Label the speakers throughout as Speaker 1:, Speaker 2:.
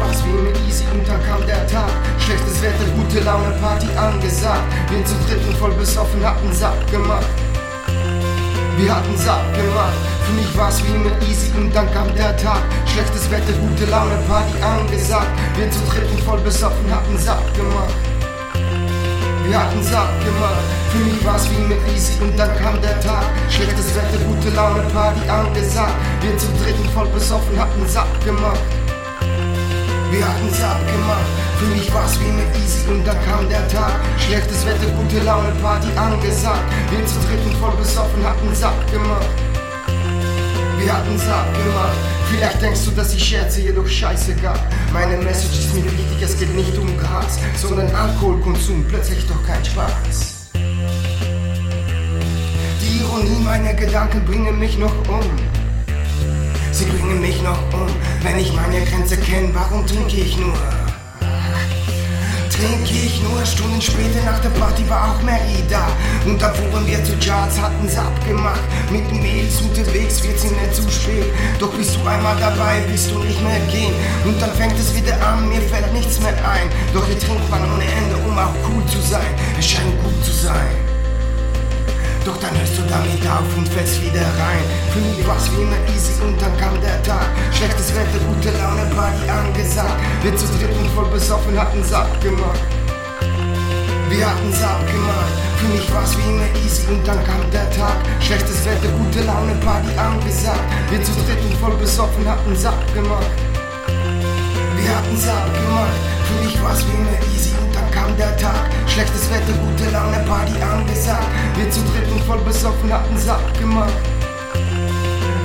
Speaker 1: Spaß wie mit Easy und dann kam der Tag. Schlechtes Wetter, gute Laune, Party angesagt. Wir zu dritt und voll besoffen hatten Sack gemacht. Wir hatten Sack gemacht. Für mich war's wie mit Easy und dann kam der Tag. Schlechtes Wetter, gute Laune, Party angesagt. Wir zu dritt und voll besoffen hatten Sack gemacht. Wir hatten Sack gemacht. Für mich war's wie mit Easy und dann kam der Tag. Schlechtes Wetter, gute Laune, Party angesagt. Wir zu dritt und voll besoffen hatten Sack gemacht. Wir hatten Sack gemacht. Für mich war's wie immer easy und dann kam der Tag. Schlechtes Wetter, gute Laune, Party angesagt. Wir zu dritten voll besoffen hatten Sack gemacht. Wir hatten Sack gemacht. Vielleicht denkst du, dass ich scherze, jedoch scheißegal. Meine Message ist mir wichtig, es geht nicht um Gras, sondern Alkoholkonsum, plötzlich doch kein Spaß. Die Ironie meiner Gedanken bringen mich noch um. Sie bringen mich noch um, wenn ich meine Grenze kenne, warum trinke ich nur? Trinke ich nur, Stunden später nach der Party war auch Mary da. Und da fuhren wir zu Charts, hatten's abgemacht. Mit Mädels unterwegs wird's ihnen zu spät. Doch bist du einmal dabei, willst du nicht mehr gehen. Und dann fängt es wieder an, mir fällt nichts mehr ein. Doch hier trinkt man ohne Ende, um auch cool zu sein. Es scheint gut zu sein. Du damit auf und fällst wieder rein. Für mich war's wie immer easy und dann kam der Tag. Schlechtes Wetter, gute Laune, Party angesagt. Wir zu dritt und voll besoffen hatten Sack gemacht. Wir hatten Sack gemacht. Für mich war's wie immer easy und dann kam der Tag. Schlechtes Wetter, gute Laune, Party angesagt. Wir zu dritt und voll besoffen hatten Sack gemacht. Wir hatten Sack gemacht. Für mich war's wie immer easy und dann kam der Tag. Schlechtes Wetter, gute Laune, Party angesagt. Wir zu dritt und voll besoffen hatten Sack gemacht.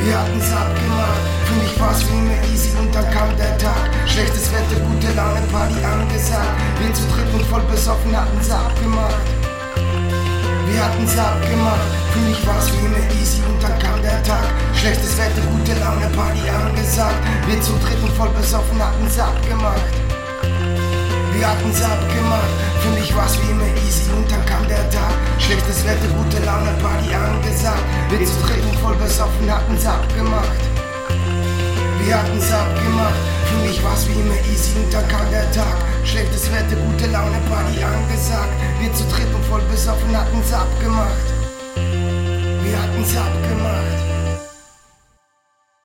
Speaker 1: Wir hatten Sack gemacht. Für mich war's wie immer easy und dann kam der Tag. Schlechtes Wetter, gute Laune, Party angesagt. Wir zu dritt und voll besoffen hatten Sack gemacht. Wir hatten Sack gemacht. Für mich war's wie immer easy und dann kam der Tag. Schlechtes Wetter, gute Laune, Party angesagt. Wir zu dritt und voll besoffen hatten Sack gemacht. Wir hatten's abgemacht, für mich war's wie immer easy und dann. Wetter, gute Laune, Party angesagt. Wir zu dritt voll besoffen hatten's abgemacht. Wir hatten's abgemacht, für mich war's wie immer easy und dann kam der Tag. Schlechtes Wetter, gute Laune, Party angesagt. Wir zu dritt voll besoffen hatten's abgemacht. Wir hatten's abgemacht.